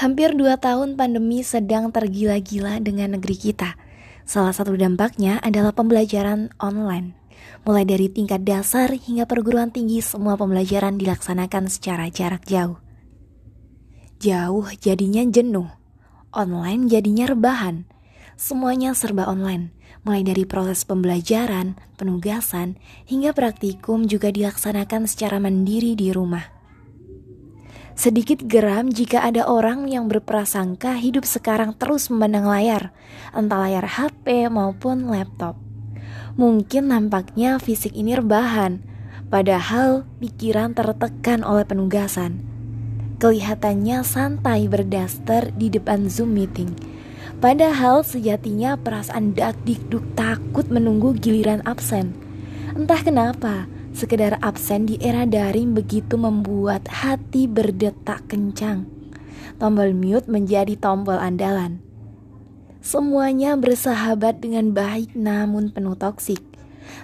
Hampir dua tahun pandemi sedang tergila-gila dengan negeri kita. Salah satu dampaknya adalah pembelajaran online. Mulai dari tingkat dasar hingga perguruan tinggi, semua pembelajaran dilaksanakan secara jarak jauh. Jauh jadinya jenuh, online jadinya rebahan. Semuanya serba online, mulai dari proses pembelajaran, penugasan, hingga praktikum juga dilaksanakan secara mandiri di rumah. Sedikit geram jika ada orang yang berprasangka hidup sekarang terus memandang layar, entah layar HP maupun laptop. Mungkin nampaknya fisik ini rebahan, padahal pikiran tertekan oleh penugasan. Kelihatannya santai berdaster di depan Zoom meeting. Padahal sejatinya perasaan dak dikduk takut menunggu giliran absen. Entah kenapa, Sekedar absen di era daring begitu membuat hati berdetak kencang. Tombol mute menjadi tombol andalan. Semuanya bersahabat dengan baik namun penuh toksik.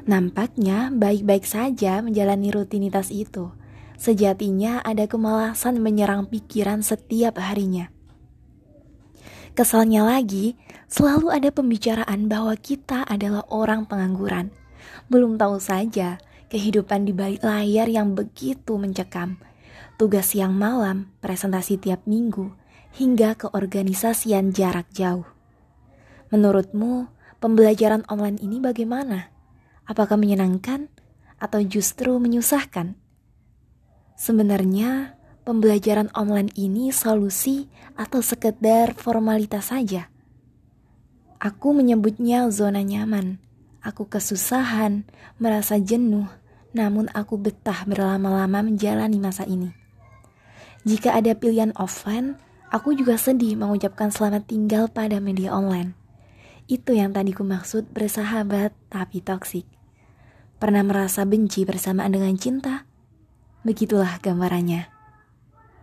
Nampaknya baik-baik saja menjalani rutinitas itu. Sejatinya ada kemalasan menyerang pikiran setiap harinya. Kesalnya lagi, selalu ada pembicaraan bahwa kita adalah orang pengangguran. Belum tahu saja kehidupan di balik layar yang begitu mencekam, tugas siang malam, presentasi tiap minggu, hingga keorganisasian jarak jauh. Menurutmu, pembelajaran online ini bagaimana? Apakah menyenangkan atau justru menyusahkan? Sebenarnya, pembelajaran online ini solusi atau sekedar formalitas saja? Aku menyebutnya zona nyaman Aku kesusahan, merasa jenuh, namun aku betah berlama-lama menjalani masa ini. Jika ada pilihan offline, aku juga sedih mengucapkan selamat tinggal pada media online. Itu yang tadi ku maksud bersahabat tapi toksik. Pernah merasa benci bersamaan dengan cinta? Begitulah gambarannya.